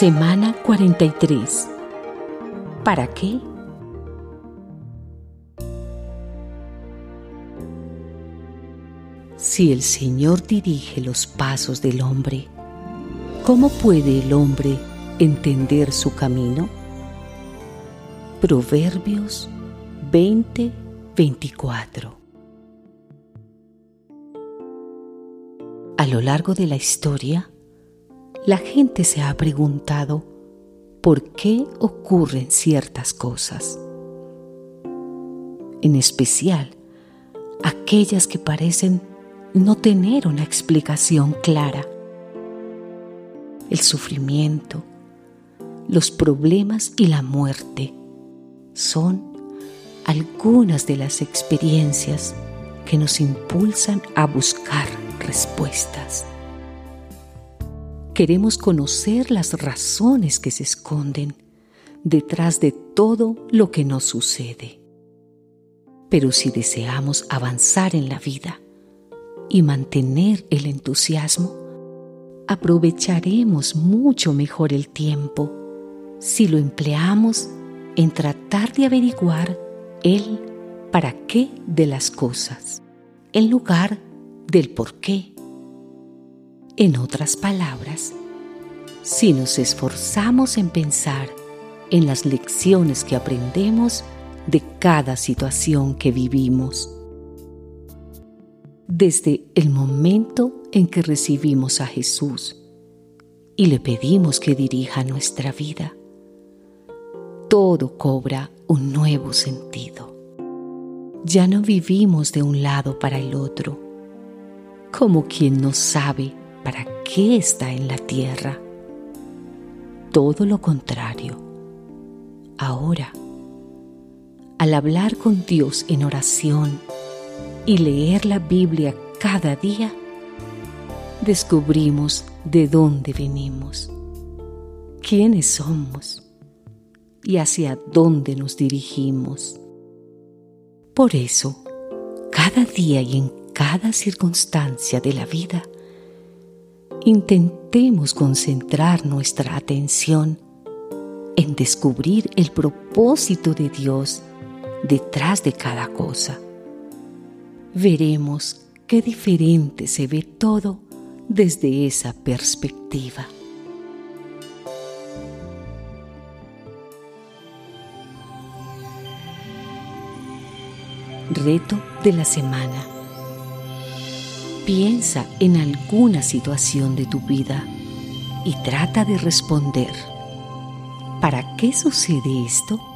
Semana 43. ¿Para qué? Si el Señor dirige los pasos del hombre, ¿cómo puede el hombre entender su camino? Proverbios 20, 24. A lo largo de la historia, la gente se ha preguntado por qué ocurren ciertas cosas, en especial aquellas que parecen no tener una explicación clara. El sufrimiento, los problemas y la muerte son algunas de las experiencias que nos impulsan a buscar respuestas. Queremos conocer las razones que se esconden detrás de todo lo que nos sucede. Pero si deseamos avanzar en la vida y mantener el entusiasmo, aprovecharemos mucho mejor el tiempo si lo empleamos en tratar de averiguar el para qué de las cosas, en lugar del por qué en otras palabras, si nos esforzamos en pensar en las lecciones que aprendemos de cada situación que vivimos, desde el momento en que recibimos a Jesús y le pedimos que dirija nuestra vida, todo cobra un nuevo sentido. Ya no vivimos de un lado para el otro, como quien no sabe para qué está en la tierra. Todo lo contrario. Ahora, al hablar con Dios en oración y leer la Biblia cada día, descubrimos de dónde venimos, quiénes somos y hacia dónde nos dirigimos. Por eso, cada día y en cada circunstancia de la vida, intentemos concentrar nuestra atención en descubrir el propósito de Dios detrás de cada cosa. Veremos qué diferente se ve todo desde esa perspectiva. Reto de la semana. Piensa en alguna situación de tu vida y trata de responder. ¿Para qué sucede esto?